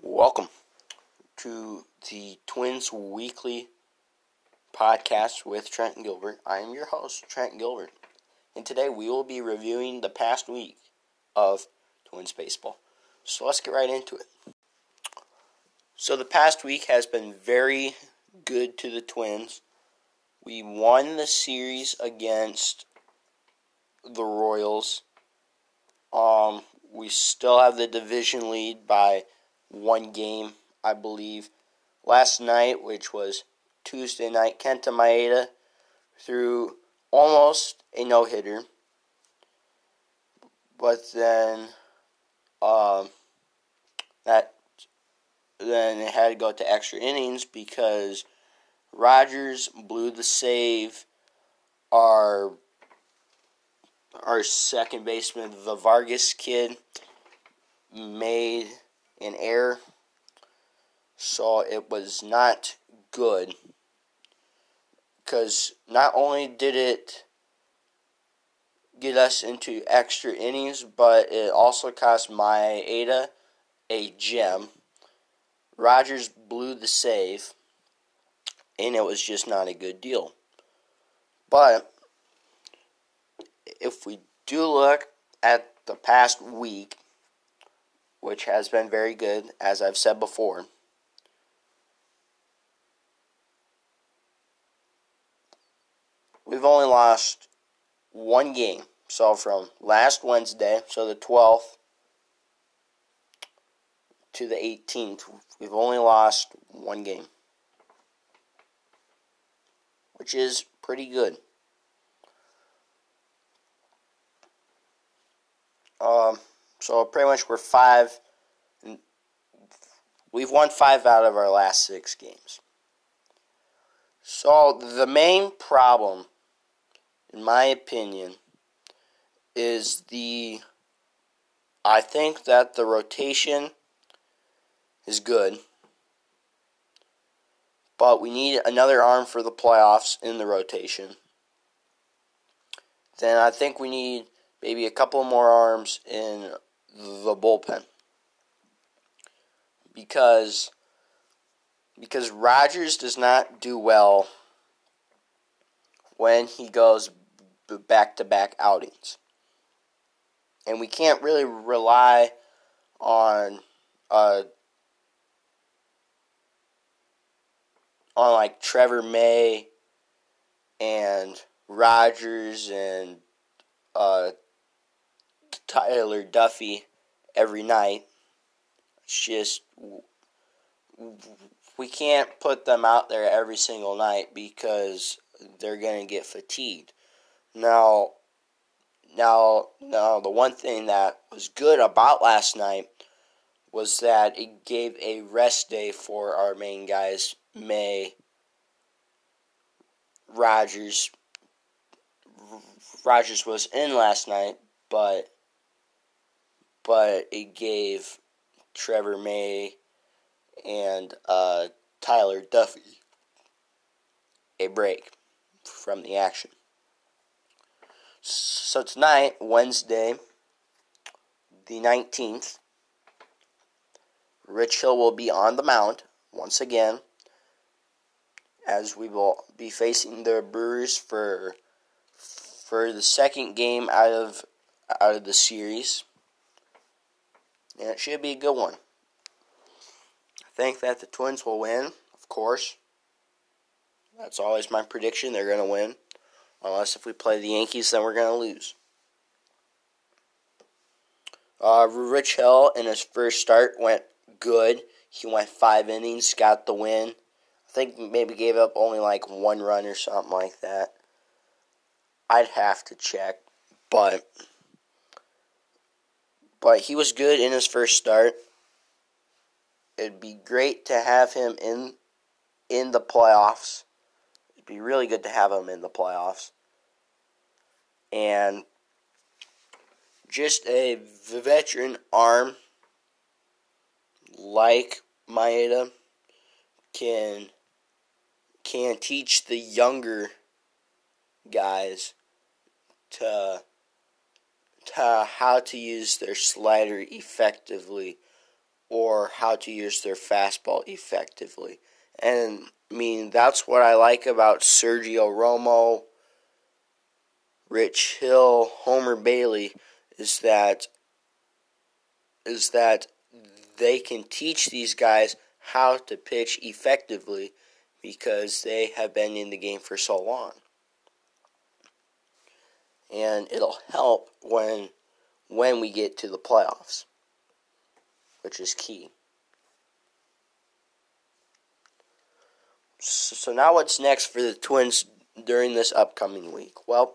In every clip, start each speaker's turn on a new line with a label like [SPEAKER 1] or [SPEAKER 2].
[SPEAKER 1] Welcome to the Twins Weekly podcast with Trent Gilbert. I am your host, Trent Gilbert, and today we will be reviewing the past week of Twins baseball. So let's get right into it. So the past week has been very good to the Twins. We won the series against the Royals. Um, we still have the division lead by one game, I believe. Last night, which was Tuesday night, Kenta Maeda threw almost a no hitter, but then um, that then it had to go to extra innings because Rogers blew the save. Our our second baseman, the Vargas kid, made an error, so it was not good. Because not only did it get us into extra innings, but it also cost Maeda a gem. Rogers blew the save, and it was just not a good deal. But if we do look at the past week, which has been very good, as I've said before, we've only lost one game. So from last Wednesday, so the 12th, to the 18th, we've only lost one game, which is pretty good. Um, so pretty much we're five. We've won five out of our last six games. So the main problem, in my opinion, is the. I think that the rotation is good, but we need another arm for the playoffs in the rotation. Then I think we need maybe a couple more arms in the bullpen because because Rogers does not do well when he goes back to back outings. And we can't really rely on uh, on like Trevor May and Rogers and uh, Tyler Duffey every night. It's just we can't put them out there every single night because they're going to get fatigued. Now, now, now, the one thing that was good about last night was that it gave a rest day for our main guys, May, Rogers. Rogers was in last night, but but it gave Trevor May and uh, Tyler Duffey a break from the action. So tonight, Wednesday, the 19th, Rich Hill will be on the mound once again as we will be facing the Brewers for for the second game out of out of the series and it should be a good one. I think that the Twins will win, of course. That's always my prediction. They're going to win. Unless if we play the Yankees, then we're going to lose. Uh, Rich Hill in his first start went good. He went five innings, got the win. I think maybe gave up only like one run or something like that. I'd have to check, but but he was good in his first start. It'd be great to have him in in the playoffs. It'd be really good to have him in the playoffs. And just a veteran arm like Maeda can can teach the younger guys to to how to use their slider effectively or how to use their fastball effectively. And I mean, that's what I like about Sergio Romo, Rich Hill, Homer Bailey is that is that they can teach these guys how to pitch effectively because they have been in the game for so long. And it'll help when when we get to the playoffs, which is key. So now what's next for the Twins during this upcoming week? Well,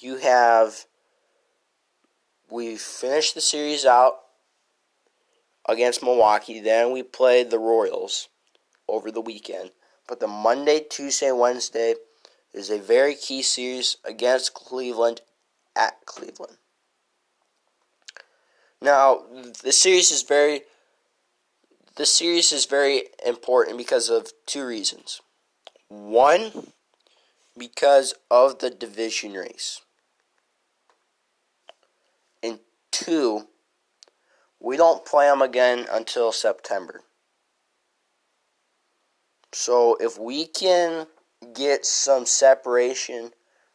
[SPEAKER 1] you have we finished the series out against Milwaukee. Then we played the Royals over the weekend. But the Monday, Tuesday, Wednesday is a very key series against Cleveland at Cleveland. Now, the series is very the series is very important because of two reasons. One, because of the division race. And two, we don't play them again until September. So if we can get some separation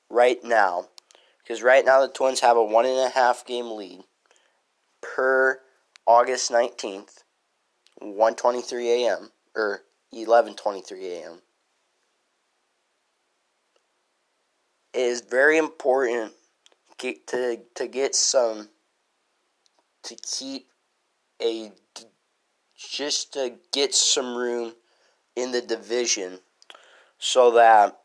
[SPEAKER 1] right now, because right now the Twins have a one and a half game lead per August 19th, 1:23 a.m. or 11:23 a.m. It is very important to to get some to keep a just to get some room in the division so that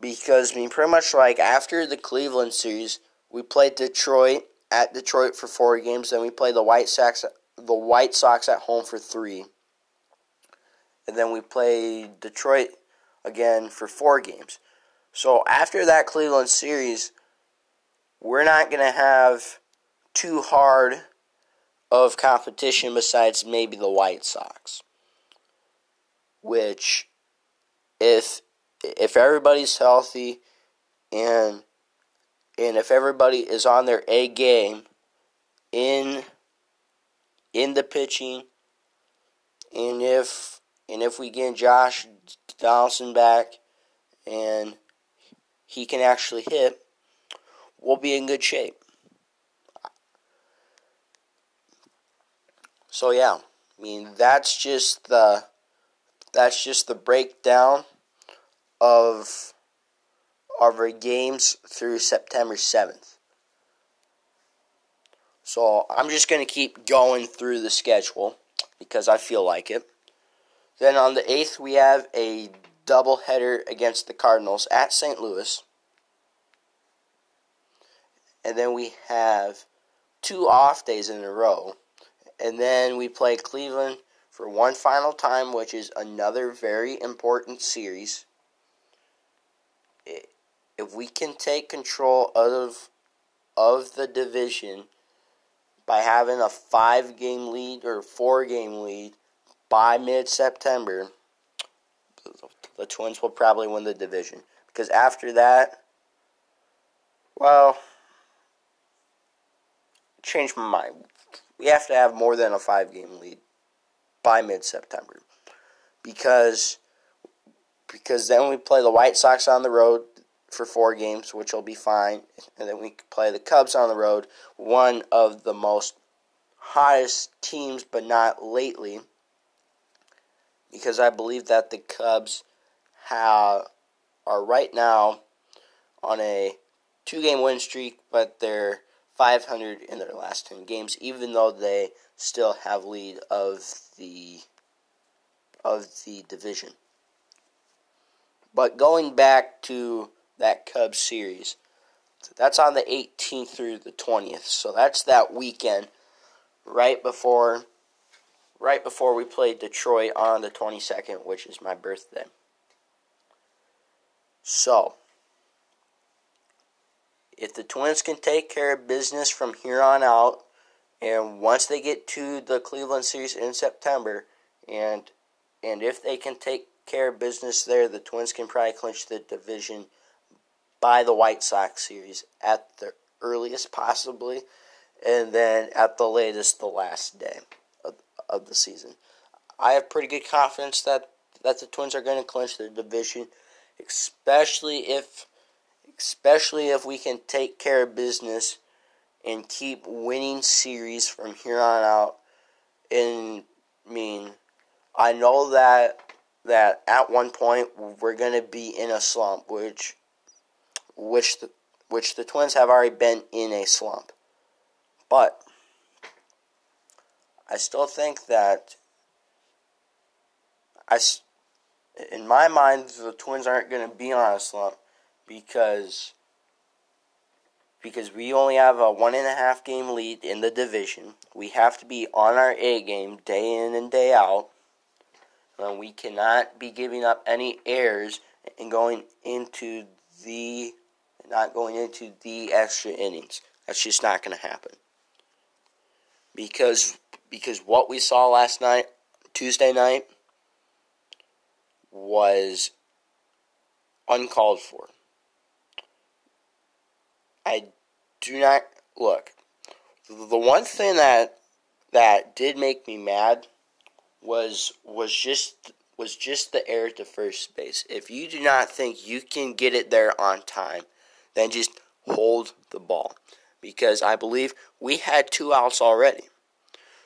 [SPEAKER 1] because mean pretty much like after the Cleveland series we played Detroit at Detroit for four games then we played the White Sox the White Sox at home for three and then we played Detroit again for four games. So after that Cleveland series we're not to have too hard of competition besides maybe the White Sox which if if everybody's healthy and and if everybody is on their A game in in the pitching and if and if we get Josh Donaldson back and he can actually hit, we'll be in good shape. So yeah, I mean that's just the that's just the breakdown of our games through September 7th. So I'm just going to keep going through the schedule because I feel like it. Then on the 8th, we have a doubleheader against the Cardinals at St. Louis. And then we have two off days in a row. And then we play Cleveland for one final time, which is another very important series. If we can take control of of the division by having a five game lead or four game lead by mid September, the Twins will probably win the division. Because after that, well, change my mind. We have to have more than a five game lead by mid September. Because because then we play the White Sox on the road for four games, which will be fine, and then we play the Cubs on the road, one of the most hottest teams, but not lately, because I believe that the Cubs have are right now on a two-game win streak, but they're 500 in their last 10 games, even though they still have lead of the of the division. But going back to that Cubs series, that's on the 18th through the 20th. So that's that weekend right before right before we play Detroit on the 22nd, which is my birthday. So, if the Twins can take care of business from here on out, and once they get to the Cleveland series in September, and and if they can take care of business there, the Twins can probably clinch the division by the White Sox series at the earliest possibly. and then at the latest the last day of, of the season. I have pretty good confidence that that the Twins are going to clinch the division, especially if especially if we can take care of business and keep winning series from here on out. And I mean, I know that that at one point we're to be in a slump, which which the which the Twins have already been in a slump. But I still think that I, in my mind, the Twins aren't to be on a slump because because we only have a one and a half game lead in the division. We have to be on our A game day in and day out. And we cannot be giving up any errors and going into the not going into the extra innings. That's just not going to happen. Because because what we saw last night, Tuesday night, was uncalled for. I do not look. The one thing that that did make me mad was was just was just the error to first base. If you do not think you can get it there on time, then just hold the ball. Because I believe we had two outs already.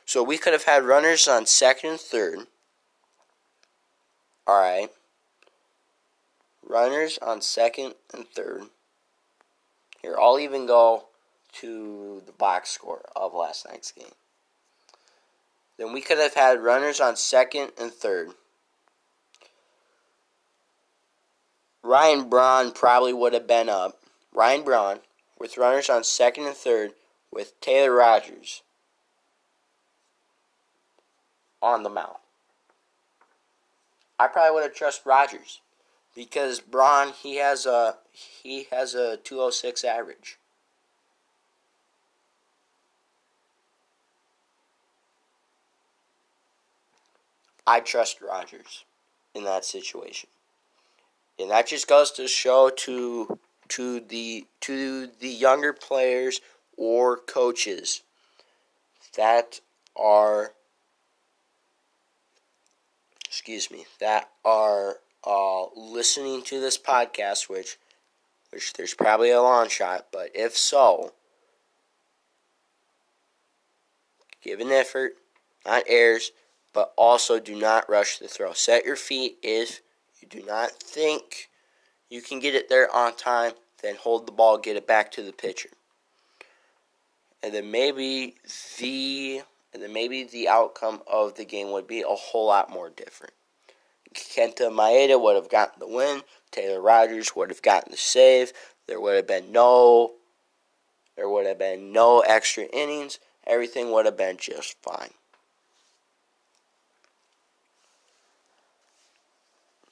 [SPEAKER 1] So we could have had runners on second and third. Alright. Runners on second and third. Here, I'll even go to the box score of last night's game. Then we could have had runners on second and third. Ryan Braun probably would have been up. Ryan Braun with runners on second and third with Taylor Rogers on the mound. I probably would have trusted Rogers because Braun he has a he has a 206 average. I trust Rogers in that situation. And that just goes to show to to the to the younger players or coaches that are excuse me that are uh, listening to this podcast which which there's probably a long shot but if so give an effort not errors but also do not rush the throw set your feet if you do not think you can get it there on time, then hold the ball, get it back to the pitcher. And then maybe the and then maybe the outcome of the game would be a whole lot more different. Kenta Maeda would have gotten the win. Taylor Rogers would have gotten the save. There would have been no there would have been no extra innings. Everything would have been just fine.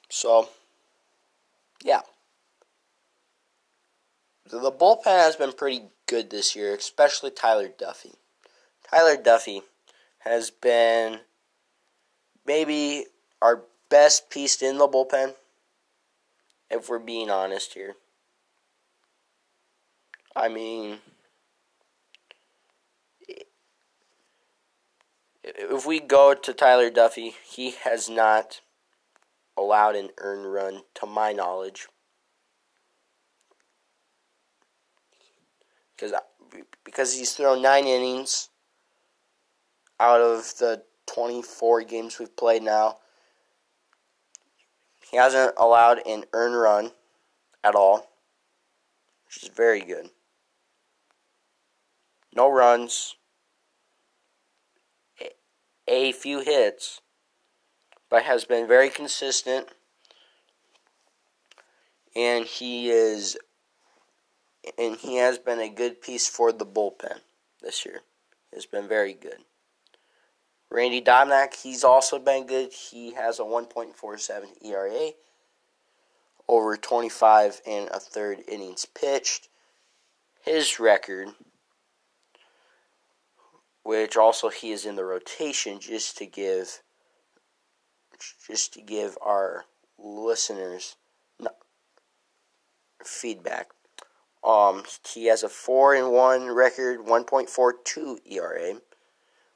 [SPEAKER 1] So, yeah. The bullpen has been pretty good this year, especially Tyler Duffey. Tyler Duffey has been maybe our best piece in the bullpen, if we're being honest here. I mean, if we go to Tyler Duffey, he has not allowed an earned run, to my knowledge. Because because he's thrown nine innings out of the 24 games we've played now. He hasn't allowed an earned run at all, which is very good. No runs, a few hits, but has been very consistent. And he is and he has been a good piece for the bullpen this year. Has been very good. Randy Dobnak, he's also been good. He has a 1.47 ERA over 25 and a third innings pitched. His record, which also he is in the rotation just to give just to give our listeners feedback. Um, he has a four and one record, 1.42 ERA,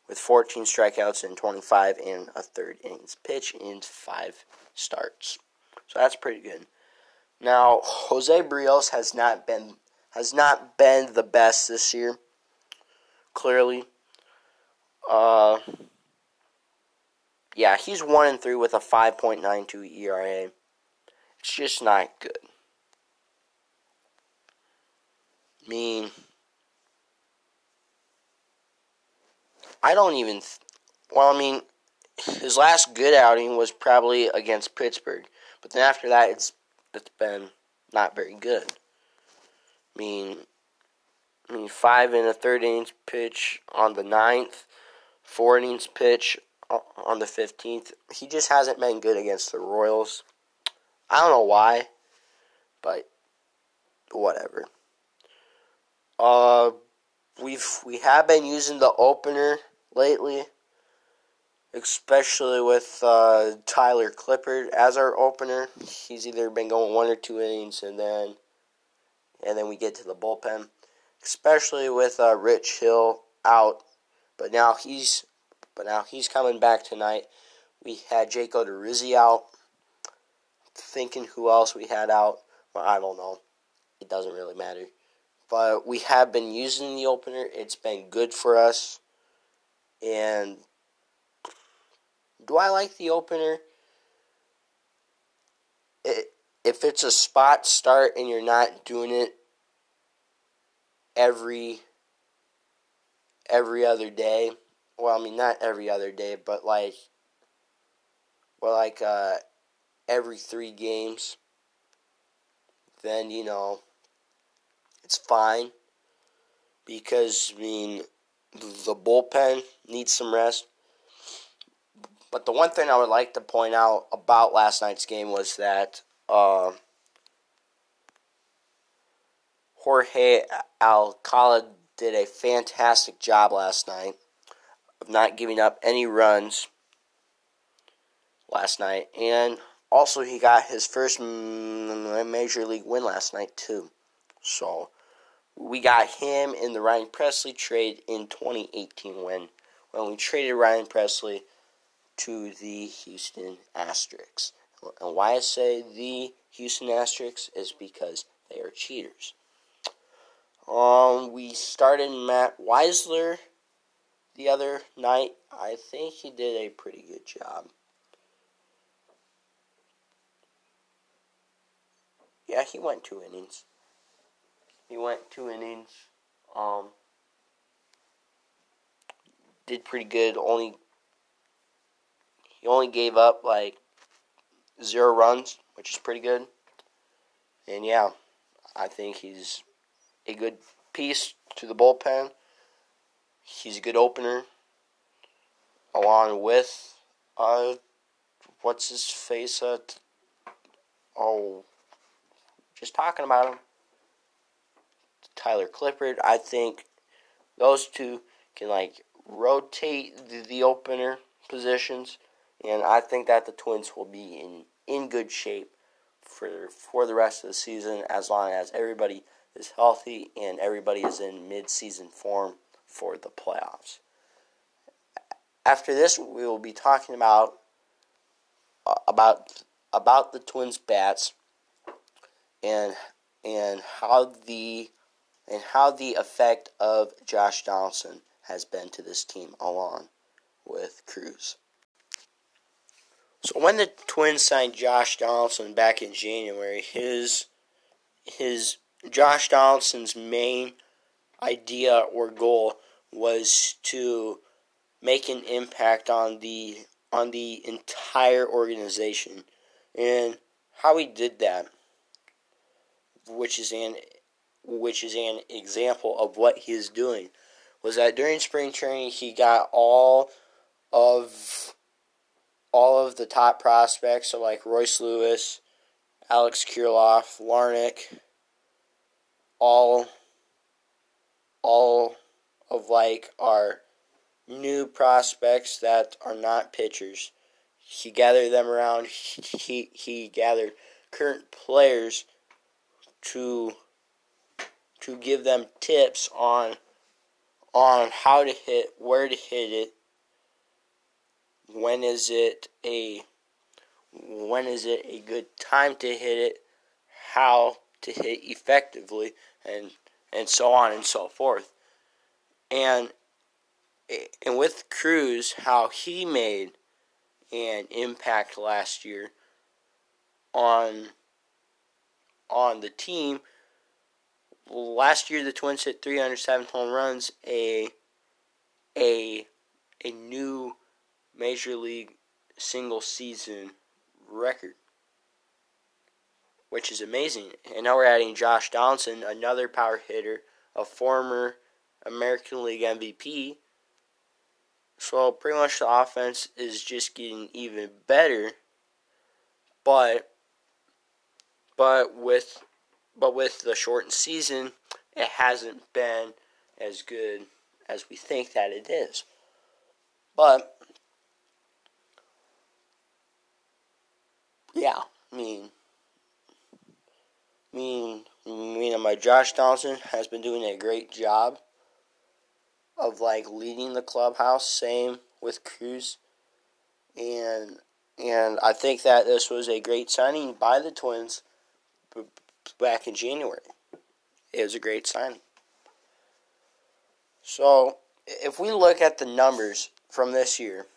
[SPEAKER 1] with 14 strikeouts in 25 and a third innings pitch in five starts. So that's pretty good. Now Jose Berrios has not been has not been the best this year. Clearly, uh, yeah, he's one and three with a 5.92 ERA. It's just not good. I mean, I don't even. Th- well, I mean, his last good outing was probably against Pittsburgh, but then after that, it's it's been not very good. I mean, I mean, five and a third innings pitch on the ninth, four innings pitch on the 15th. He just hasn't been good against the Royals. I don't know why, but whatever. Uh, we've we have been using the opener lately, especially with uh, Tyler Clippard as our opener. He's either been going one or two innings, and then and then we get to the bullpen, especially with uh, Rich Hill out. But now he's but now he's coming back tonight. We had Jake Odorizzi out. Thinking who else we had out. Well, I don't know. It doesn't really matter. But we have been using the opener. It's been good for us. And do I like the opener? It, if it's a spot start and you're not doing it every every other day, well, I mean not every other day, but like well like uh every 3 games, then you know it's fine because I mean the bullpen needs some rest. But the one thing I would like to point out about last night's game was that uh, Jorge Alcala did a fantastic job last night of not giving up any runs last night. And also, he got his first major league win last night, too. So, we got him in the Ryan Pressly trade in 2018 when, when we traded Ryan Pressly to the Houston Asterix. And why I say the Houston Asterix is because they are cheaters. Um, we started Matt Wisler the other night. I think he did a pretty good job. Yeah, he went two innings. He went two innings. Um, did pretty good. Only he only gave up like zero runs, which is pretty good. And yeah, I think he's a good piece to the bullpen. He's a good opener, along with uh, what's his face? Uh, oh, just talking about him. Tyler Clippard. I think those two can like rotate the, the opener positions, and I think that the Twins will be in in good shape for for the rest of the season as long as everybody is healthy and everybody is in mid-season form for the playoffs. After this, we will be talking about uh, about about the Twins bats and and how the and how the effect of Josh Donaldson has been to this team along with Cruz. So when the Twins signed Josh Donaldson back in January, his his Josh Donaldson's main idea or goal was to make an impact on the on the entire organization and how he did that which is an which is an example of what he is doing was that during spring training he got all of all of the top prospects so like Royce Lewis, Alex Kirilloff, Larnach, all all of like our new prospects that are not pitchers. He gathered them around. He he gathered current players to to give them tips on on how to hit, where to hit it, when is it a when is it a good time to hit it, how to hit effectively, and and so on and so forth. And and with Cruz, how he made an impact last year on on the team. Last year, the Twins hit 307 home runs, a a a new major league single season record, which is amazing. And now we're adding Josh Donaldson, another power hitter, a former American League MVP. So pretty much the offense is just getting even better. But but with but with the shortened season, it hasn't been as good as we think that it is. But yeah, I mean, I mean, I mean, my Josh Donaldson has been doing a great job of like leading the clubhouse. Same with Cruz, and and I think that this was a great signing by the Twins back in January. It was a great signing. So, if we look at the numbers from this year,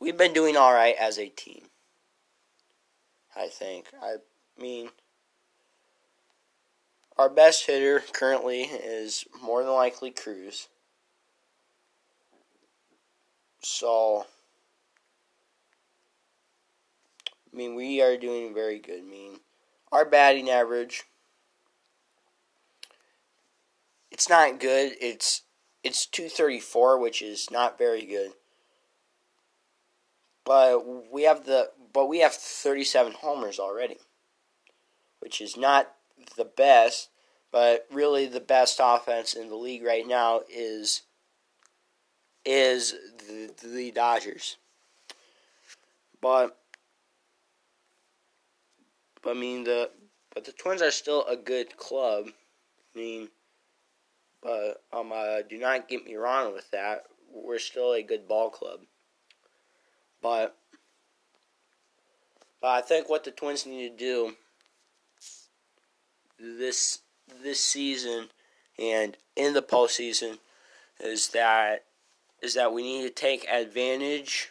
[SPEAKER 1] we've been doing all right as a team. I think. I mean, our best hitter currently is more than likely Cruz. So, I mean, we are doing very good. I mean, our batting average, it's not good. It's it's 234, which is not very good. But we have the but we have 37 homers already, which is not the best, but really the best offense in the league right now is is the, the Dodgers. But but I mean the but the Twins are still a good club. I mean, but um, uh, do not get me wrong with that. We're still a good ball club. But but I think what the Twins need to do this this season and in the postseason is that is that we need to take advantage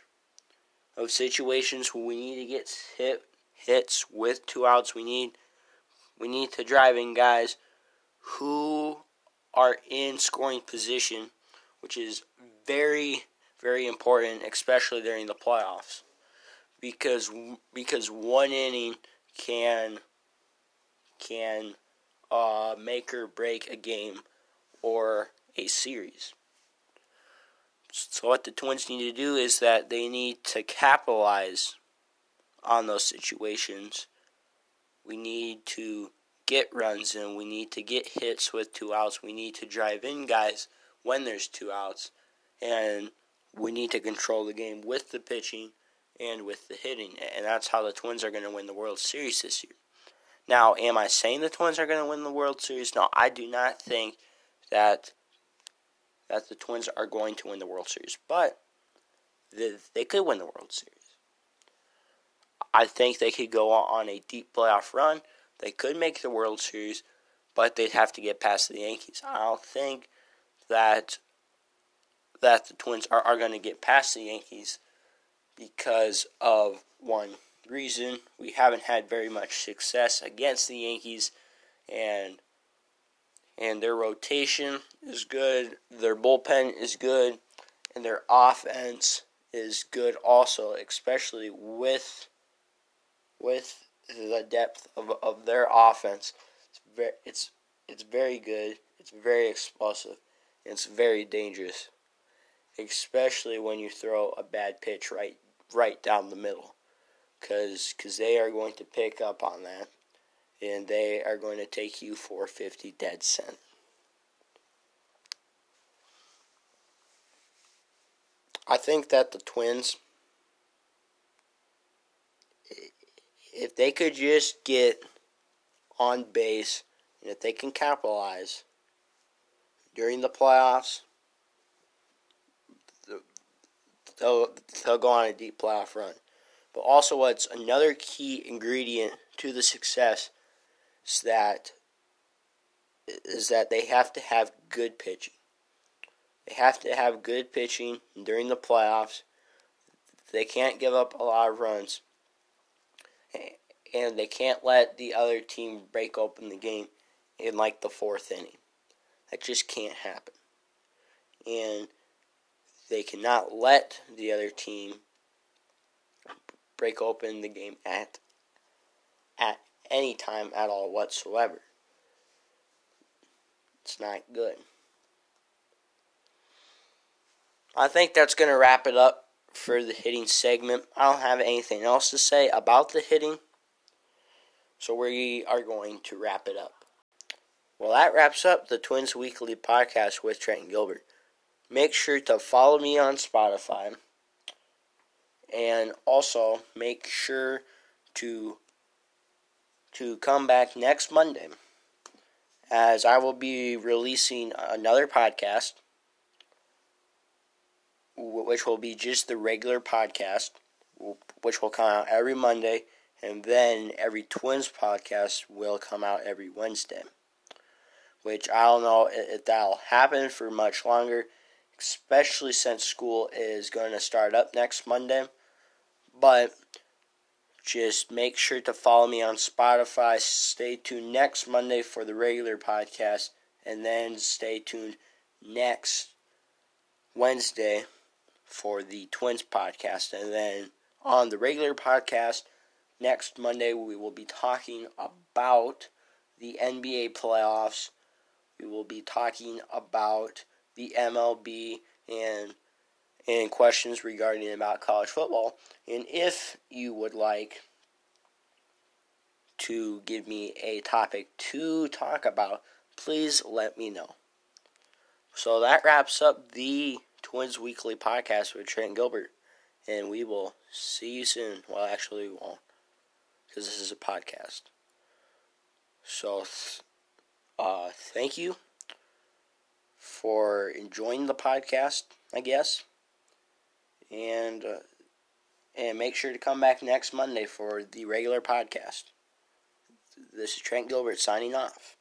[SPEAKER 1] of situations where we need to get hit hits with two outs. We need we need to drive in guys who are in scoring position, which is very very important, especially during the playoffs, because because one inning can can uh, make or break a game or a series. So what the Twins need to do is that they need to capitalize on those situations. We need to get runs in. We need to get hits with two outs. We need to drive in guys when there's two outs. And we need to control the game with the pitching and with the hitting. And that's how the Twins are going to win the World Series this year. Now, am I saying the Twins are going to win the World Series? No, I do not think that that the Twins are going to win the World Series, but they, they could win the World Series. I think they could go on a deep playoff run. They could make the World Series, but they'd have to get past the Yankees. I don't think that that the Twins are, are going to get past the Yankees because of one reason we haven't had very much success against the Yankees and and their rotation is good, their bullpen is good, and their offense is good also, especially with with the depth of, of their offense. It's very, it's it's very good. It's very explosive. It's very dangerous, especially when you throw a bad pitch right right down the middle, because cause they are going to pick up on that, and they are going to take you for fifty dead cent. I think that the Twins if they could just get on base, and if they can capitalize during the playoffs, they'll, they'll go on a deep playoff run. But also, what's another key ingredient to the success is that is that they have to have good pitching. They have to have good pitching during the playoffs. They can't give up a lot of runs. And they can't let the other team break open the game in like the fourth inning. That just can't happen. And they cannot let the other team break open the game at at any time at all whatsoever. It's not good. I think that's going to wrap it up for the hitting segment. I don't have anything else to say about the hitting. So we are going to wrap it up. Well, that wraps up the Twins Weekly podcast with Trent Gilbert. Make sure to follow me on Spotify. And also make sure to to come back next Monday as I will be releasing another podcast which will be just the regular podcast which will come out every Monday and then every Twins podcast will come out every Wednesday. Which I don't know if that'll happen for much longer, especially since school is going to start up next Monday. But just make sure to follow me on Spotify. Stay tuned next Monday for the regular podcast, and then stay tuned next Wednesday for the Twins podcast. And then on the regular podcast, next Monday, we will be talking about the NBA playoffs. We will be talking about the MLB and and questions regarding about college football. And if you would like to give me a topic to talk about, please let me know. So that wraps up the Twins Weekly podcast with Trent Gilbert. And we will see you soon. Well, actually, we won't. Because this is a podcast. So, uh, thank you for enjoying the podcast, I guess and uh, and make sure to come back next Monday for the regular podcast. This is Trent Gilbert signing off.